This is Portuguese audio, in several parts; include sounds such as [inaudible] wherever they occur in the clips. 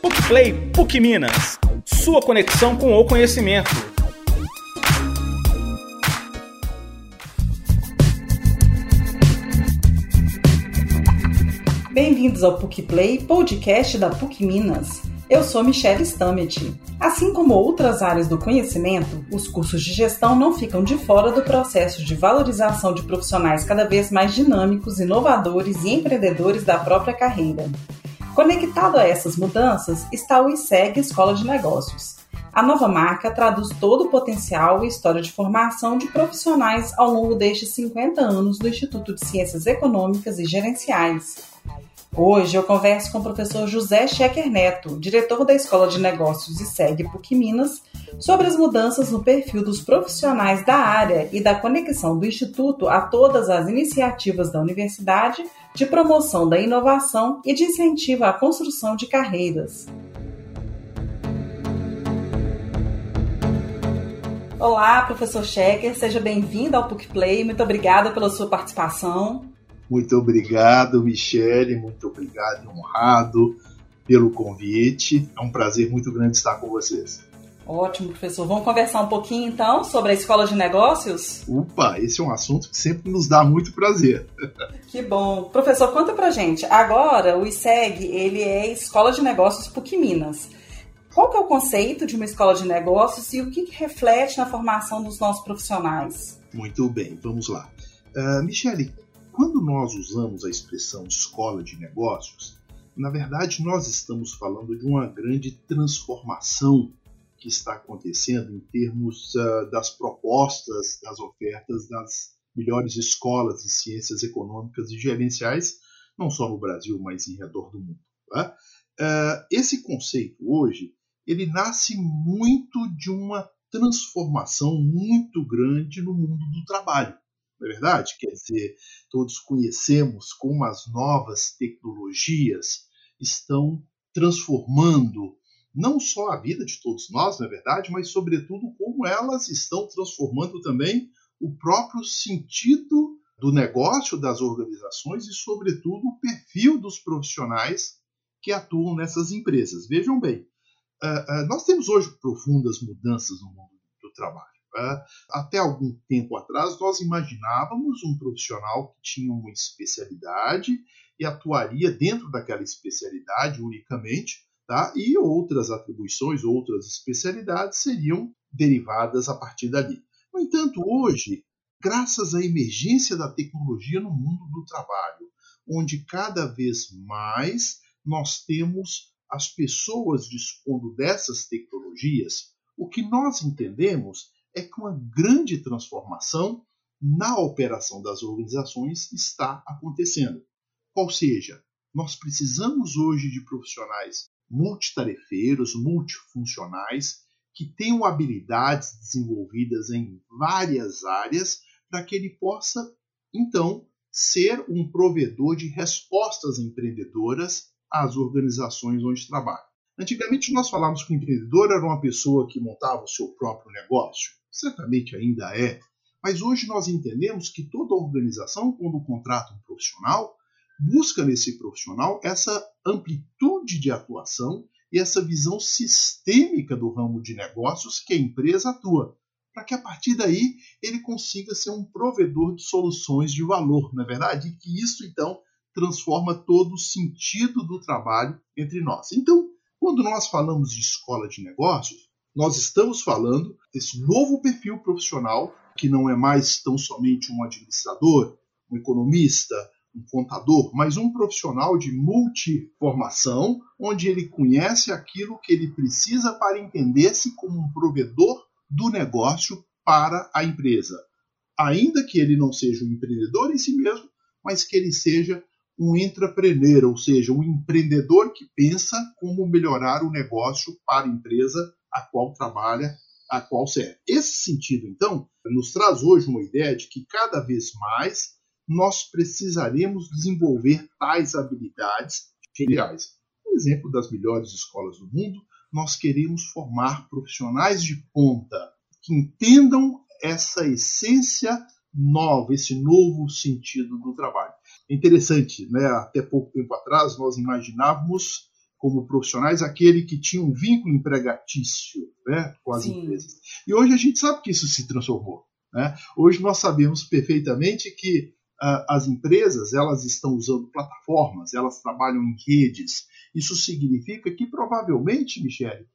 PUCplay PUC Minas. Sua conexão com o conhecimento. Bem-vindos ao PUCplay, podcast da PUC Minas. Eu sou Michelle Stamet. Assim como outras áreas do conhecimento, os cursos de gestão não ficam de fora do processo de valorização de profissionais cada vez mais dinâmicos, inovadores e empreendedores da própria carreira. Conectado a essas mudanças está o ISEG Escola de Negócios. A nova marca traduz todo o potencial e história de formação de profissionais ao longo destes 50 anos do Instituto de Ciências Econômicas e Gerenciais. Hoje eu converso com o professor José Schecker Neto, diretor da Escola de Negócios ISEG PUC Minas, sobre as mudanças no perfil dos profissionais da área e da conexão do Instituto a todas as iniciativas da universidade de promoção da inovação e de incentivo à construção de carreiras. Olá, professor Schecker, seja bem-vindo ao PUC Play. Muito obrigada pela sua participação. Muito obrigado, Michele, muito obrigado, honrado pelo convite. É um prazer muito grande estar com vocês. Ótimo, professor. Vamos conversar um pouquinho então sobre a escola de negócios? Opa, esse é um assunto que sempre nos dá muito prazer. [laughs] Que bom. Professor, conta pra gente. Agora, o ISEG, ele é Escola de Negócios PUC Minas. Qual que é o conceito de uma escola de negócios e o que, que reflete na formação dos nossos profissionais? Muito bem, vamos lá. Uh, Michele, quando nós usamos a expressão escola de negócios, na verdade nós estamos falando de uma grande transformação que está acontecendo em termos uh, das propostas, das ofertas das melhores escolas de ciências econômicas e gerenciais, não só no Brasil, mas em redor do mundo. Tá? Uh, esse conceito hoje ele nasce muito de uma transformação muito grande no mundo do trabalho. Não é verdade? Quer dizer, todos conhecemos como as novas tecnologias estão transformando não só a vida de todos nós, na é verdade, mas sobretudo como elas estão transformando também o próprio sentido do negócio das organizações e, sobretudo, o perfil dos profissionais que atuam nessas empresas. Vejam bem, uh, uh, nós temos hoje profundas mudanças no mundo do trabalho. Uh, até algum tempo atrás, nós imaginávamos um profissional que tinha uma especialidade e atuaria dentro daquela especialidade unicamente, tá? e outras atribuições, outras especialidades seriam derivadas a partir dali. No entanto, hoje, graças à emergência da tecnologia no mundo do trabalho, onde cada vez mais nós temos as pessoas dispondo dessas tecnologias, o que nós entendemos é que uma grande transformação na operação das organizações está acontecendo. Ou seja, nós precisamos hoje de profissionais multitarefeiros, multifuncionais, que tenham habilidades desenvolvidas em várias áreas para que ele possa, então, ser um provedor de respostas empreendedoras às organizações onde trabalha. Antigamente, nós falávamos que o empreendedor era uma pessoa que montava o seu próprio negócio. Certamente ainda é. Mas hoje nós entendemos que toda organização, quando contrata um profissional, busca nesse profissional essa amplitude de atuação e essa visão sistêmica do ramo de negócios que a empresa atua, para que a partir daí ele consiga ser um provedor de soluções de valor, não é verdade? E que isso então transforma todo o sentido do trabalho entre nós. Então, quando nós falamos de escola de negócios, nós estamos falando desse novo perfil profissional que não é mais tão somente um administrador, um economista, um contador, mas um profissional de multiformação, onde ele conhece aquilo que ele precisa para entender-se como um provedor do negócio para a empresa. Ainda que ele não seja um empreendedor em si mesmo, mas que ele seja um entrepreneur, ou seja, um empreendedor que pensa como melhorar o negócio para a empresa a qual trabalha, a qual serve. Esse sentido, então, nos traz hoje uma ideia de que cada vez mais nós precisaremos desenvolver tais habilidades gerenciais. Um exemplo das melhores escolas do mundo, nós queremos formar profissionais de ponta que entendam essa essência nova, esse novo sentido do trabalho. É interessante, né? até pouco tempo atrás nós imaginávamos como profissionais aquele que tinha um vínculo empregatício né, com as Sim. empresas. E hoje a gente sabe que isso se transformou. Né? Hoje nós sabemos perfeitamente que as empresas elas estão usando plataformas, elas trabalham em redes. Isso significa que provavelmente, Michele,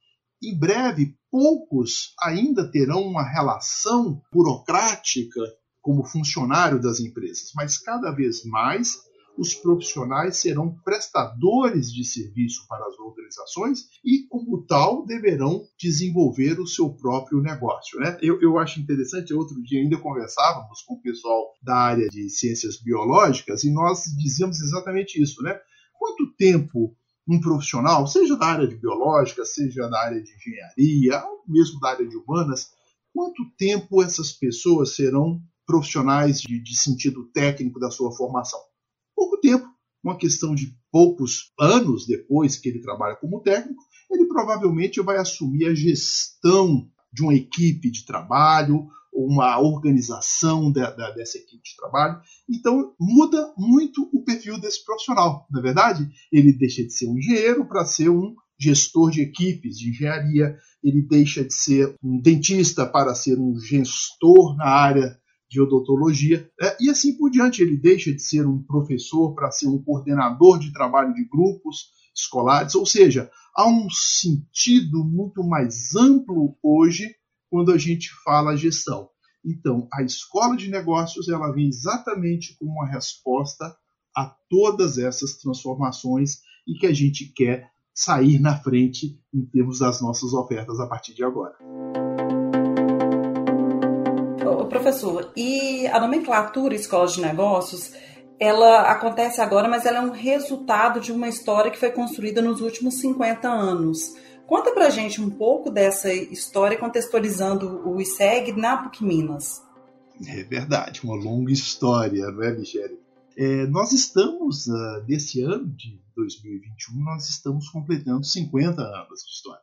em breve poucos ainda terão uma relação burocrática como funcionário das empresas, mas cada vez mais os profissionais serão prestadores de serviço para as organizações e, como tal, deverão desenvolver o seu próprio negócio. Né? Eu, eu acho interessante, outro dia ainda conversávamos com o pessoal da área de ciências biológicas e nós dizíamos exatamente isso. Né? Quanto tempo um profissional, seja da área de biológica, seja da área de engenharia, mesmo da área de humanas, quanto tempo essas pessoas serão profissionais de, de sentido técnico da sua formação? Pouco tempo, uma questão de poucos anos depois que ele trabalha como técnico, ele provavelmente vai assumir a gestão de uma equipe de trabalho, uma organização de, de, dessa equipe de trabalho. Então, muda muito o perfil desse profissional. Na é verdade, ele deixa de ser um engenheiro para ser um gestor de equipes de engenharia, ele deixa de ser um dentista para ser um gestor na área de odontologia, é, e assim por diante. Ele deixa de ser um professor para ser um coordenador de trabalho de grupos escolares, ou seja, há um sentido muito mais amplo hoje quando a gente fala gestão. Então, a escola de negócios ela vem exatamente como uma resposta a todas essas transformações e que a gente quer sair na frente em termos das nossas ofertas a partir de agora professor, e a nomenclatura escola de negócios, ela acontece agora, mas ela é um resultado de uma história que foi construída nos últimos 50 anos. Conta pra gente um pouco dessa história contextualizando o ISEG na PUC Minas. É verdade, uma longa história, não é, Michele? É, nós estamos, uh, desse ano de 2021, nós estamos completando 50 anos de história.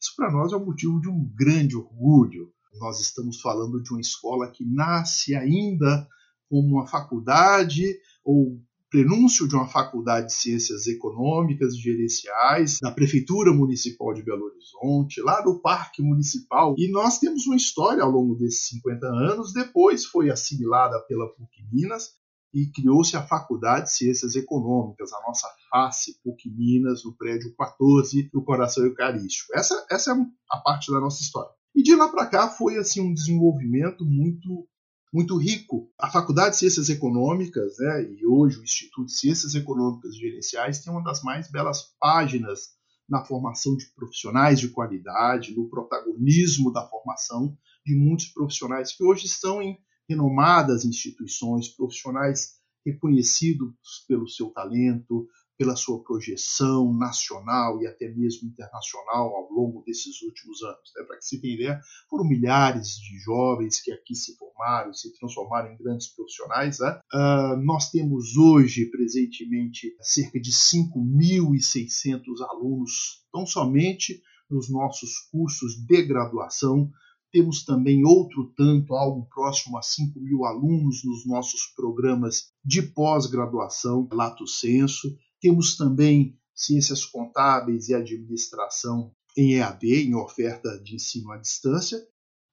Isso para nós é um motivo de um grande orgulho, nós estamos falando de uma escola que nasce ainda como uma faculdade ou prenúncio de uma faculdade de ciências econômicas e gerenciais da Prefeitura Municipal de Belo Horizonte, lá do Parque Municipal. E nós temos uma história ao longo desses 50 anos. Depois foi assimilada pela PUC Minas e criou-se a Faculdade de Ciências Econômicas, a nossa face PUC Minas, no prédio 14 do Coração Eucarístico. Essa, essa é a parte da nossa história. E de lá para cá foi assim um desenvolvimento muito muito rico. A Faculdade de Ciências Econômicas, né, e hoje o Instituto de Ciências Econômicas e Gerenciais tem uma das mais belas páginas na formação de profissionais de qualidade, no protagonismo da formação de muitos profissionais que hoje estão em renomadas instituições, profissionais reconhecidos pelo seu talento, pela sua projeção nacional e até mesmo internacional ao longo desses últimos anos. Né? Para que se tenha ideia, foram milhares de jovens que aqui se formaram, se transformaram em grandes profissionais. Né? Uh, nós temos hoje, presentemente, cerca de 5.600 alunos, tão somente nos nossos cursos de graduação, temos também outro tanto, algo próximo a 5 mil alunos nos nossos programas de pós-graduação, Lato Senso. Temos também ciências contábeis e administração em EAD, em oferta de ensino à distância.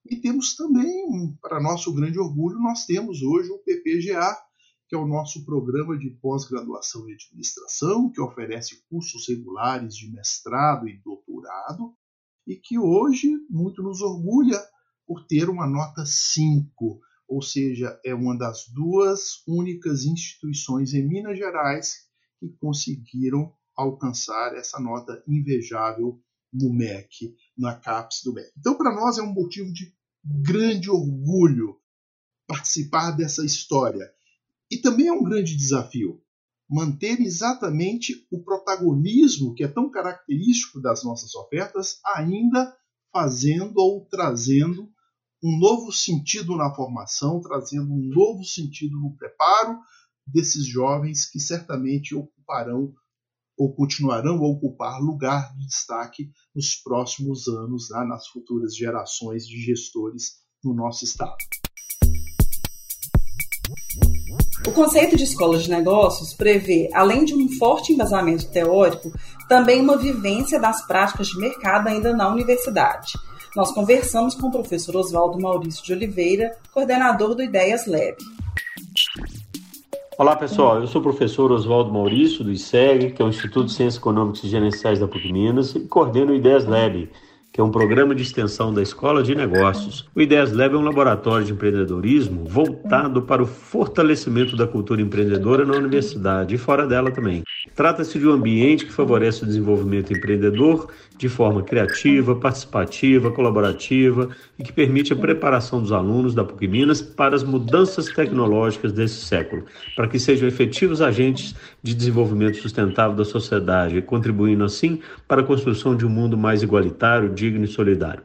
E temos também, para nosso grande orgulho, nós temos hoje o PPGA, que é o nosso programa de pós-graduação em administração, que oferece cursos regulares de mestrado e doutorado, e que hoje muito nos orgulha por ter uma nota 5, ou seja, é uma das duas únicas instituições em Minas Gerais que conseguiram alcançar essa nota invejável no MEC, na CAPES do MEC. Então, para nós é um motivo de grande orgulho participar dessa história. E também é um grande desafio manter exatamente o protagonismo que é tão característico das nossas ofertas, ainda fazendo ou trazendo um novo sentido na formação, trazendo um novo sentido no preparo, desses jovens que certamente ocuparão ou continuarão a ocupar lugar de destaque nos próximos anos, né, nas futuras gerações de gestores no nosso estado. O conceito de escola de negócios prevê, além de um forte embasamento teórico, também uma vivência das práticas de mercado ainda na universidade. Nós conversamos com o professor Oswaldo Maurício de Oliveira, coordenador do Ideias Lab. Olá pessoal, eu sou o professor Oswaldo Maurício do ICEG, que é o Instituto de Ciências Econômicas e Gerenciais da PUC Minas, e coordeno o Ideias Lab, que é um programa de extensão da Escola de Negócios. O Ideias Lab é um laboratório de empreendedorismo voltado para o fortalecimento da cultura empreendedora na universidade e fora dela também. Trata-se de um ambiente que favorece o desenvolvimento empreendedor de forma criativa, participativa, colaborativa e que permite a preparação dos alunos da PUC Minas para as mudanças tecnológicas desse século, para que sejam efetivos agentes de desenvolvimento sustentável da sociedade, contribuindo assim para a construção de um mundo mais igualitário, digno e solidário.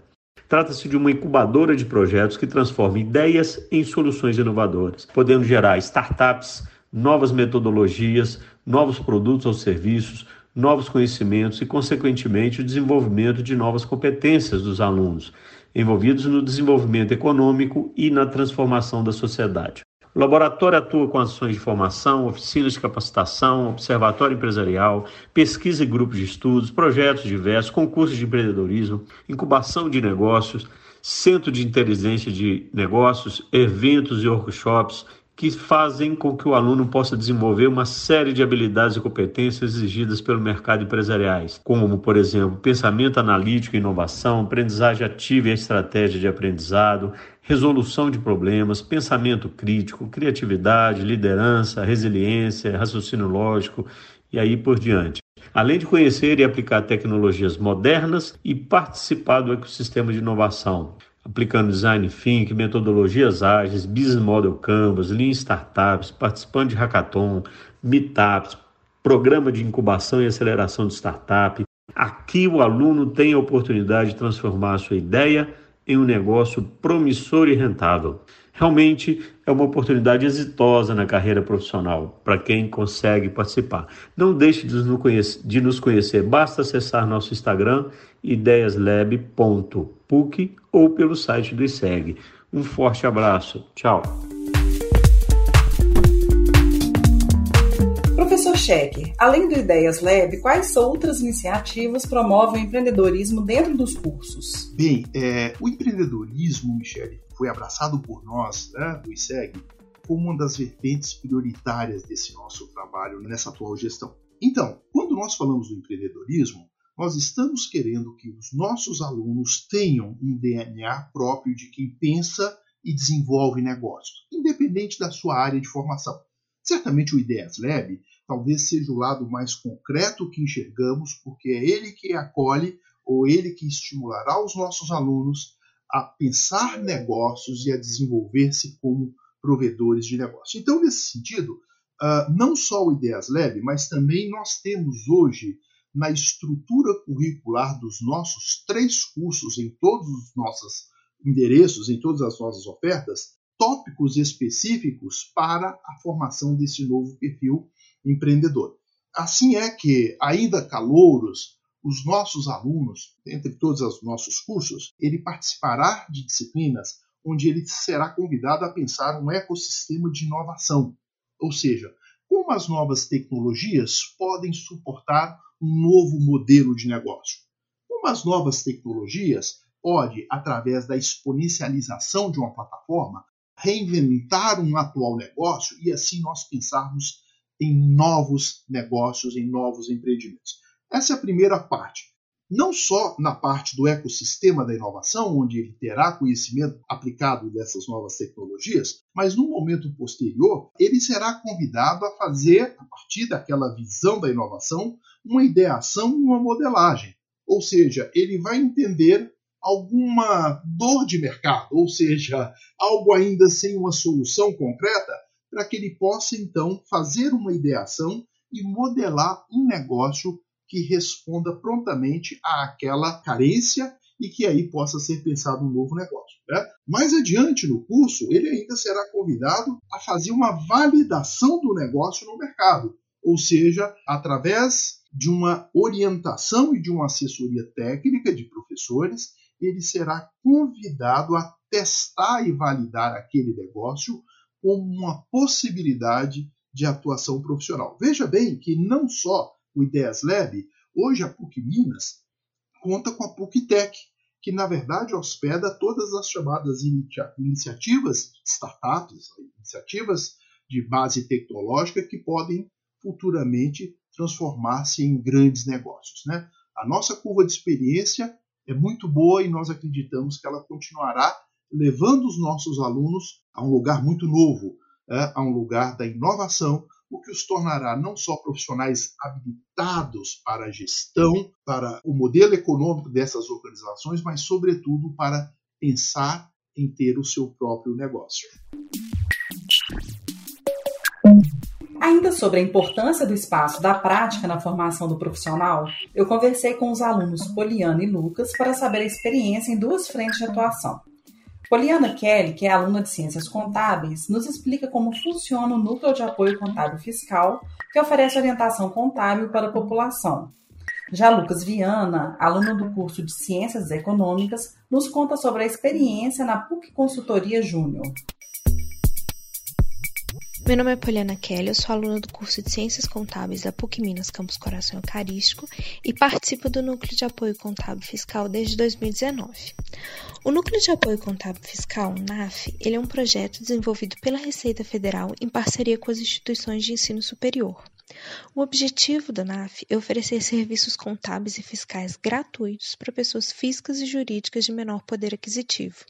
Trata-se de uma incubadora de projetos que transforma ideias em soluções inovadoras, podendo gerar startups, novas metodologias, novos produtos ou serviços, novos conhecimentos e, consequentemente, o desenvolvimento de novas competências dos alunos, envolvidos no desenvolvimento econômico e na transformação da sociedade. O laboratório atua com ações de formação, oficinas de capacitação, observatório empresarial, pesquisa e grupos de estudos, projetos diversos, concursos de empreendedorismo, incubação de negócios, centro de inteligência de negócios, eventos e workshops que fazem com que o aluno possa desenvolver uma série de habilidades e competências exigidas pelo mercado empresariais, como, por exemplo, pensamento analítico e inovação, aprendizagem ativa e estratégia de aprendizado, resolução de problemas, pensamento crítico, criatividade, liderança, resiliência, raciocínio lógico e aí por diante. Além de conhecer e aplicar tecnologias modernas e participar do ecossistema de inovação, aplicando design thinking, metodologias ágeis, business model canvas, lean startups, participando de hackathon, meetups, programa de incubação e aceleração de startup. Aqui o aluno tem a oportunidade de transformar a sua ideia em um negócio promissor e rentável. Realmente é uma oportunidade exitosa na carreira profissional para quem consegue participar. Não deixe de nos conhecer, basta acessar nosso Instagram ideiaslab.puc ou pelo site do ISEG. Um forte abraço. Tchau. Professor Scheck, além do Ideias Lab, quais outras iniciativas promovem o empreendedorismo dentro dos cursos? Bem, é, o empreendedorismo, Michele, foi abraçado por nós, né, do ISEG, como uma das vertentes prioritárias desse nosso trabalho nessa atual gestão. Então, quando nós falamos do empreendedorismo, nós estamos querendo que os nossos alunos tenham um DNA próprio de quem pensa e desenvolve negócios, independente da sua área de formação. Certamente o Ideias Lab talvez seja o lado mais concreto que enxergamos, porque é ele que acolhe ou ele que estimulará os nossos alunos a pensar negócios e a desenvolver-se como provedores de negócios. Então, nesse sentido, uh, não só o Ideias Lab, mas também nós temos hoje na estrutura curricular dos nossos três cursos, em todos os nossos endereços, em todas as nossas ofertas, tópicos específicos para a formação desse novo perfil empreendedor. Assim é que, ainda calouros, os nossos alunos, entre todos os nossos cursos, ele participará de disciplinas onde ele será convidado a pensar um ecossistema de inovação, ou seja, como as novas tecnologias podem suportar um novo modelo de negócio. Como as novas tecnologias pode, através da exponencialização de uma plataforma, reinventar um atual negócio e assim nós pensarmos em novos negócios, em novos empreendimentos. Essa é a primeira parte. Não só na parte do ecossistema da inovação, onde ele terá conhecimento aplicado dessas novas tecnologias, mas no momento posterior, ele será convidado a fazer, a partir daquela visão da inovação, uma ideação e uma modelagem. Ou seja, ele vai entender alguma dor de mercado, ou seja, algo ainda sem uma solução concreta, para que ele possa então fazer uma ideação e modelar um negócio que responda prontamente àquela carência e que aí possa ser pensado um novo negócio. Né? Mais adiante no curso, ele ainda será convidado a fazer uma validação do negócio no mercado, ou seja, através de uma orientação e de uma assessoria técnica de professores, ele será convidado a testar e validar aquele negócio como uma possibilidade de atuação profissional. Veja bem que não só o Ideias Lab, hoje a PUC Minas conta com a PUC Tech, que na verdade hospeda todas as chamadas iniciativas, startups, iniciativas de base tecnológica que podem futuramente transformar-se em grandes negócios. Né? A nossa curva de experiência é muito boa e nós acreditamos que ela continuará levando os nossos alunos a um lugar muito novo, é, a um lugar da inovação, o que os tornará não só profissionais habilitados para a gestão, para o modelo econômico dessas organizações, mas, sobretudo, para pensar em ter o seu próprio negócio. Ainda sobre a importância do espaço da prática na formação do profissional, eu conversei com os alunos Poliana e Lucas para saber a experiência em duas frentes de atuação. Poliana Kelly, que é aluna de Ciências Contábeis, nos explica como funciona o Núcleo de Apoio Contábil Fiscal, que oferece orientação contábil para a população. Já Lucas Viana, aluno do curso de Ciências Econômicas, nos conta sobre a experiência na PUC Consultoria Júnior. Meu nome é Poliana Kelly, eu sou aluna do curso de Ciências Contábeis da PUC Minas Campus Coração Eucarístico e participo do Núcleo de Apoio Contábil Fiscal desde 2019. O Núcleo de Apoio Contábil Fiscal, NAF, ele é um projeto desenvolvido pela Receita Federal em parceria com as instituições de ensino superior. O objetivo da NAF é oferecer serviços contábeis e fiscais gratuitos para pessoas físicas e jurídicas de menor poder aquisitivo.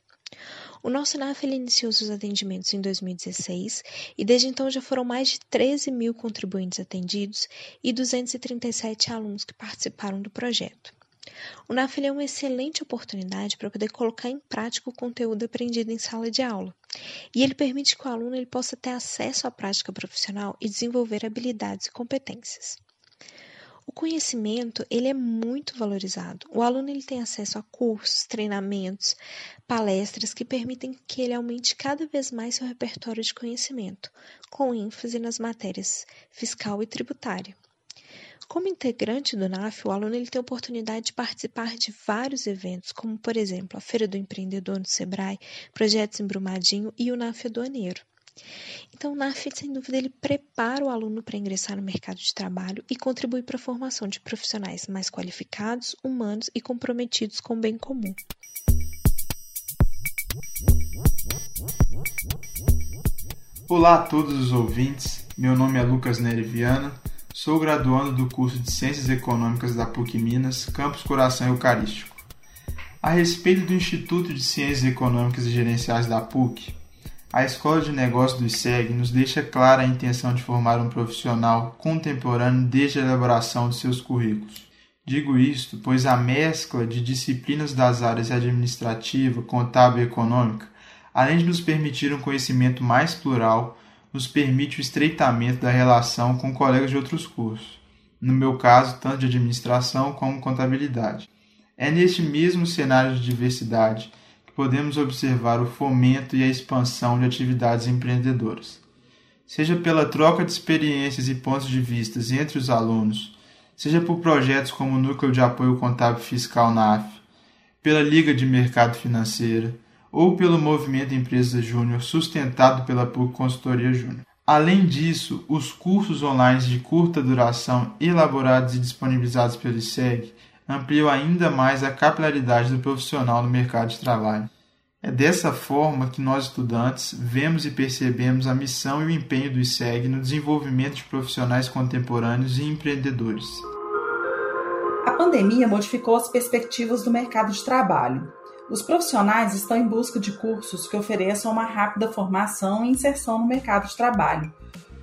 O nosso NAF iniciou seus atendimentos em 2016 e desde então já foram mais de 13 mil contribuintes atendidos e 237 alunos que participaram do projeto. O NAF é uma excelente oportunidade para poder colocar em prática o conteúdo aprendido em sala de aula. E ele permite que o aluno ele possa ter acesso à prática profissional e desenvolver habilidades e competências. Conhecimento ele é muito valorizado. O aluno ele tem acesso a cursos, treinamentos, palestras que permitem que ele aumente cada vez mais seu repertório de conhecimento, com ênfase nas matérias fiscal e tributária. Como integrante do NAF, o aluno ele tem a oportunidade de participar de vários eventos, como, por exemplo, a Feira do Empreendedor no Sebrae, Projetos em Brumadinho e o NAF Aduaneiro. Então, o NAF, sem dúvida, ele prepara o aluno para ingressar no mercado de trabalho e contribui para a formação de profissionais mais qualificados, humanos e comprometidos com o bem comum. Olá a todos os ouvintes, meu nome é Lucas Neri Viana, sou graduando do curso de Ciências Econômicas da PUC Minas, Campus Coração Eucarístico. A respeito do Instituto de Ciências Econômicas e Gerenciais da PUC, a Escola de Negócios do ISEG nos deixa clara a intenção de formar um profissional contemporâneo desde a elaboração de seus currículos. Digo isto pois a mescla de disciplinas das áreas administrativa, contábil e econômica, além de nos permitir um conhecimento mais plural, nos permite o estreitamento da relação com colegas de outros cursos, no meu caso, tanto de administração como contabilidade. É neste mesmo cenário de diversidade podemos observar o fomento e a expansão de atividades empreendedoras. Seja pela troca de experiências e pontos de vista entre os alunos, seja por projetos como o Núcleo de Apoio Contábil Fiscal NAF, pela Liga de Mercado Financeira ou pelo Movimento Empresa Júnior sustentado pela PUC Consultoria Júnior. Além disso, os cursos online de curta duração elaborados e disponibilizados pelo ISEG ampliou ainda mais a capilaridade do profissional no mercado de trabalho. É dessa forma que nós estudantes vemos e percebemos a missão e o empenho do ISEG no desenvolvimento de profissionais contemporâneos e empreendedores. A pandemia modificou as perspectivas do mercado de trabalho. Os profissionais estão em busca de cursos que ofereçam uma rápida formação e inserção no mercado de trabalho.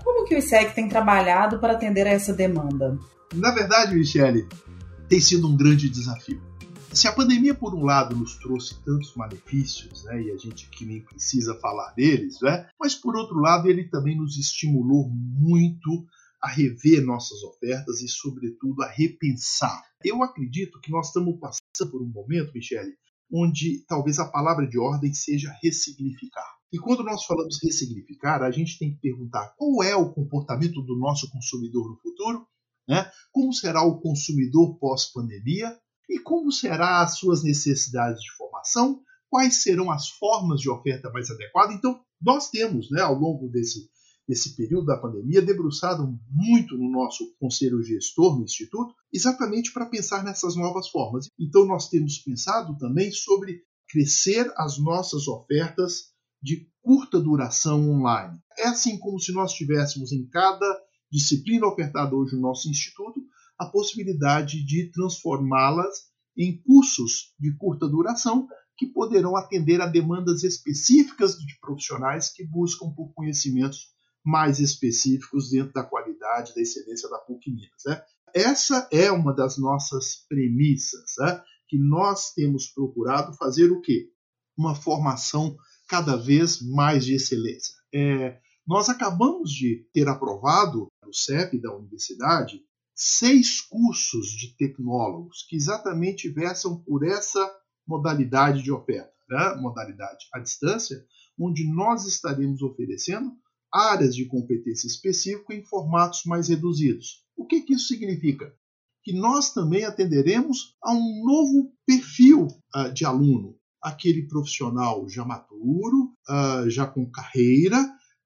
Como que o ISEG tem trabalhado para atender a essa demanda? Na verdade, Michele, tem sido um grande desafio. Se a pandemia, por um lado, nos trouxe tantos malefícios, né, e a gente que nem precisa falar deles, né, mas por outro lado, ele também nos estimulou muito a rever nossas ofertas e, sobretudo, a repensar. Eu acredito que nós estamos passando por um momento, Michele, onde talvez a palavra de ordem seja ressignificar. E quando nós falamos ressignificar, a gente tem que perguntar qual é o comportamento do nosso consumidor no futuro né? Como será o consumidor pós-pandemia e como serão as suas necessidades de formação? Quais serão as formas de oferta mais adequadas? Então, Nós temos, né, ao longo desse, desse período da pandemia, debruçado muito no nosso conselho gestor no Instituto, exatamente para pensar nessas novas formas. Então, nós temos pensado também sobre crescer as nossas ofertas de curta duração online. É assim como se nós tivéssemos em cada disciplina ofertada hoje no nosso instituto a possibilidade de transformá-las em cursos de curta duração que poderão atender a demandas específicas de profissionais que buscam por conhecimentos mais específicos dentro da qualidade, da excelência da PUC Minas. Né? Essa é uma das nossas premissas, né? que nós temos procurado fazer o quê? Uma formação cada vez mais de excelência. É, nós acabamos de ter aprovado no CEP da universidade seis cursos de tecnólogos que exatamente versam por essa modalidade de oferta, né? modalidade à distância, onde nós estaremos oferecendo áreas de competência específica em formatos mais reduzidos. O que, que isso significa? Que nós também atenderemos a um novo perfil uh, de aluno, aquele profissional já maturo, uh, já com carreira,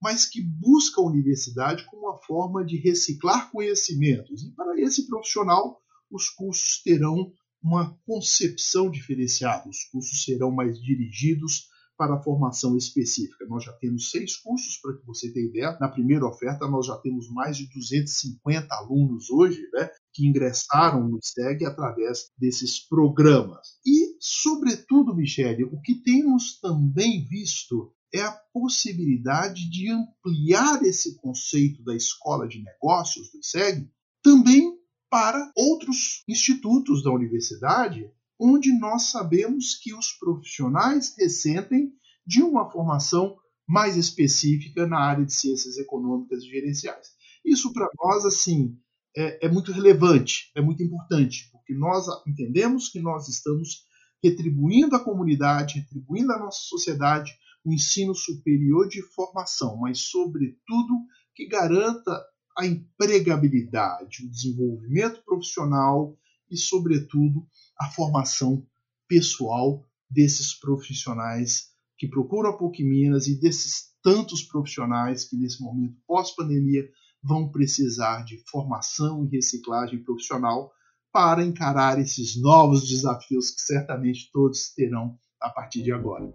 mas que busca a universidade como uma forma de reciclar conhecimentos. E para esse profissional, os cursos terão uma concepção diferenciada, os cursos serão mais dirigidos para a formação específica. Nós já temos seis cursos, para que você tenha ideia. Na primeira oferta, nós já temos mais de 250 alunos hoje né, que ingressaram no SEG através desses programas. E, sobretudo, Michele, o que temos também visto é a possibilidade de ampliar esse conceito da escola de negócios do SEG também para outros institutos da universidade, onde nós sabemos que os profissionais ressentem de uma formação mais específica na área de ciências econômicas e gerenciais. Isso para nós assim é, é muito relevante, é muito importante, porque nós entendemos que nós estamos retribuindo à comunidade, retribuindo à nossa sociedade o ensino superior de formação, mas, sobretudo, que garanta a empregabilidade, o desenvolvimento profissional e, sobretudo, a formação pessoal desses profissionais que procuram a PUC Minas e desses tantos profissionais que, nesse momento pós-pandemia, vão precisar de formação e reciclagem profissional para encarar esses novos desafios que certamente todos terão a partir de agora.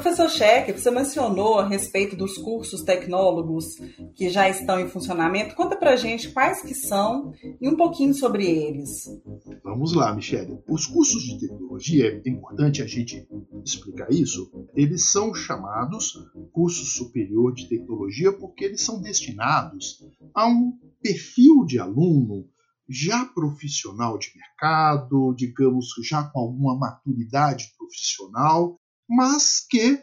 Professor Scheck, você mencionou a respeito dos cursos tecnólogos que já estão em funcionamento. Conta pra gente quais que são e um pouquinho sobre eles. Vamos lá, Michele. Os cursos de tecnologia, é importante a gente explicar isso, eles são chamados curso superior de tecnologia porque eles são destinados a um perfil de aluno já profissional de mercado, digamos, já com alguma maturidade profissional, mas que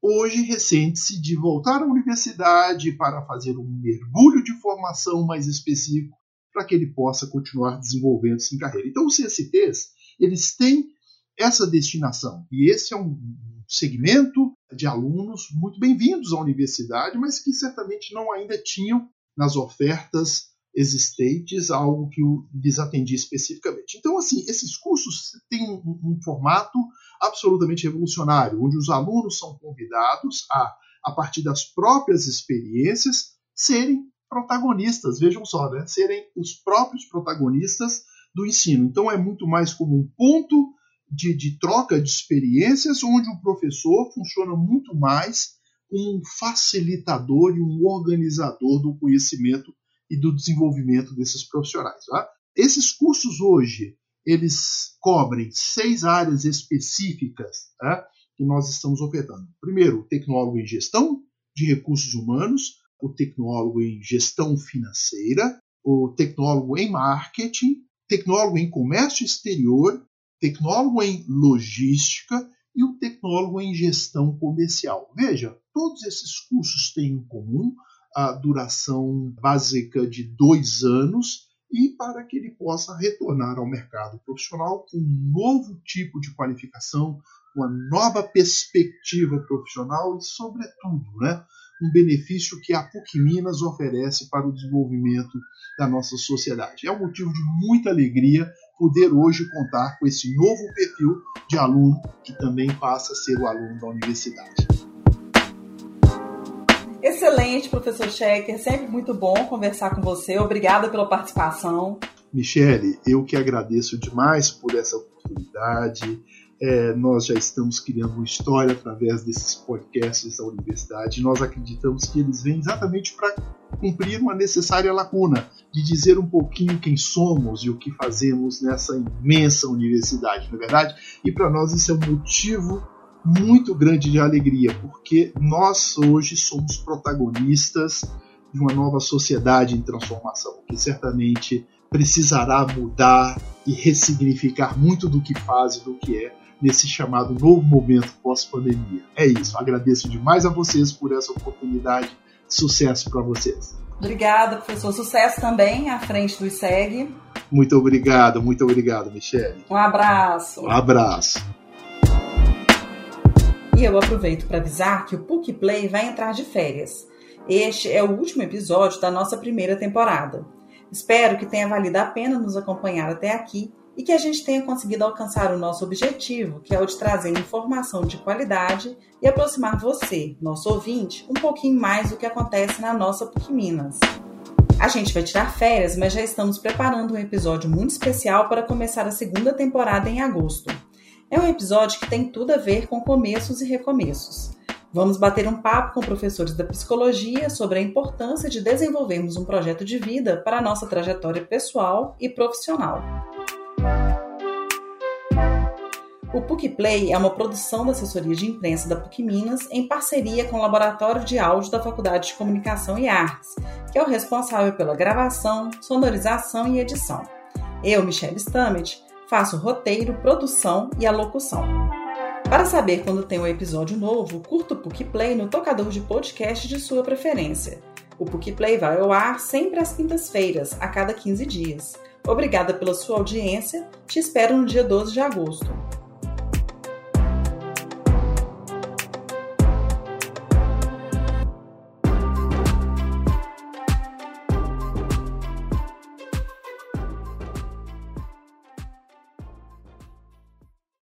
hoje ressente-se de voltar à universidade para fazer um mergulho de formação mais específico para que ele possa continuar desenvolvendo-se em carreira. Então, os CSTs, eles têm essa destinação, e esse é um segmento de alunos muito bem-vindos à universidade, mas que certamente não ainda tinham nas ofertas existentes algo que lhes atendia especificamente. Então, assim, esses cursos têm um, um, formato absolutamente revolucionário, onde os alunos são convidados a, a partir das próprias experiências, serem protagonistas, vejam só, né? serem os próprios protagonistas do ensino. Então, é muito mais como um ponto de, de troca de experiências, onde o professor funciona muito mais como um facilitador e um organizador do conhecimento e do desenvolvimento desses profissionais. Tá? Esses cursos hoje eles cobrem seis áreas específicas tá? que nós estamos ofertando. Primeiro, o tecnólogo em gestão de recursos humanos, o tecnólogo em gestão financeira, o tecnólogo em marketing, tecnólogo em comércio exterior, tecnólogo em logística e o tecnólogo em gestão comercial. Veja, todos esses cursos têm em comum a duração básica de dois anos e para que ele possa retornar ao mercado profissional com um novo tipo de qualificação, uma nova perspectiva profissional e, sobretudo, né, um benefício que a PUC Minas oferece para o desenvolvimento da nossa sociedade. É um motivo de muita alegria poder hoje contar com esse novo perfil de aluno que também passa a ser o aluno da universidade. Excelente, professor Checker. Sempre muito bom conversar com você. Obrigada pela participação. Michele, eu que agradeço demais por essa oportunidade. É, nós já estamos criando uma história através desses podcasts da universidade. Nós acreditamos que eles vêm exatamente para cumprir uma necessária lacuna de dizer um pouquinho quem somos e o que fazemos nessa imensa universidade, não é verdade? E para nós isso é um motivo muito grande de alegria, porque nós hoje somos protagonistas de uma nova sociedade em transformação, que certamente precisará mudar e ressignificar muito do que faz e do que é nesse chamado novo momento pós-pandemia. É isso. Agradeço demais a vocês por essa oportunidade. Sucesso para vocês. Obrigada, professor. Sucesso também à frente do ISEG. Muito obrigado, muito obrigado, Michele. Um abraço. Um abraço. E eu aproveito para avisar que o PUC Play vai entrar de férias. Este é o último episódio da nossa primeira temporada. Espero que tenha valido a pena nos acompanhar até aqui e que a gente tenha conseguido alcançar o nosso objetivo, que é o de trazer informação de qualidade e aproximar você, nosso ouvinte, um pouquinho mais do que acontece na nossa PUC Minas. A gente vai tirar férias, mas já estamos preparando um episódio muito especial para começar a segunda temporada em agosto. É um episódio que tem tudo a ver com começos e recomeços. Vamos bater um papo com professores da psicologia sobre a importância de desenvolvermos um projeto de vida para a nossa trajetória pessoal e profissional. O PUC Play é uma produção da assessoria de imprensa da PUC Minas em parceria com o Laboratório de Áudio da Faculdade de Comunicação e Artes, que é o responsável pela gravação, sonorização e edição. Eu, Michelle Stammet, Faço roteiro, produção e a locução. Para saber quando tem um episódio novo, curta o PUC Play no tocador de podcast de sua preferência. O PUC Play vai ao ar sempre às quintas-feiras, a cada 15 dias. Obrigada pela sua audiência, te espero no dia 12 de agosto.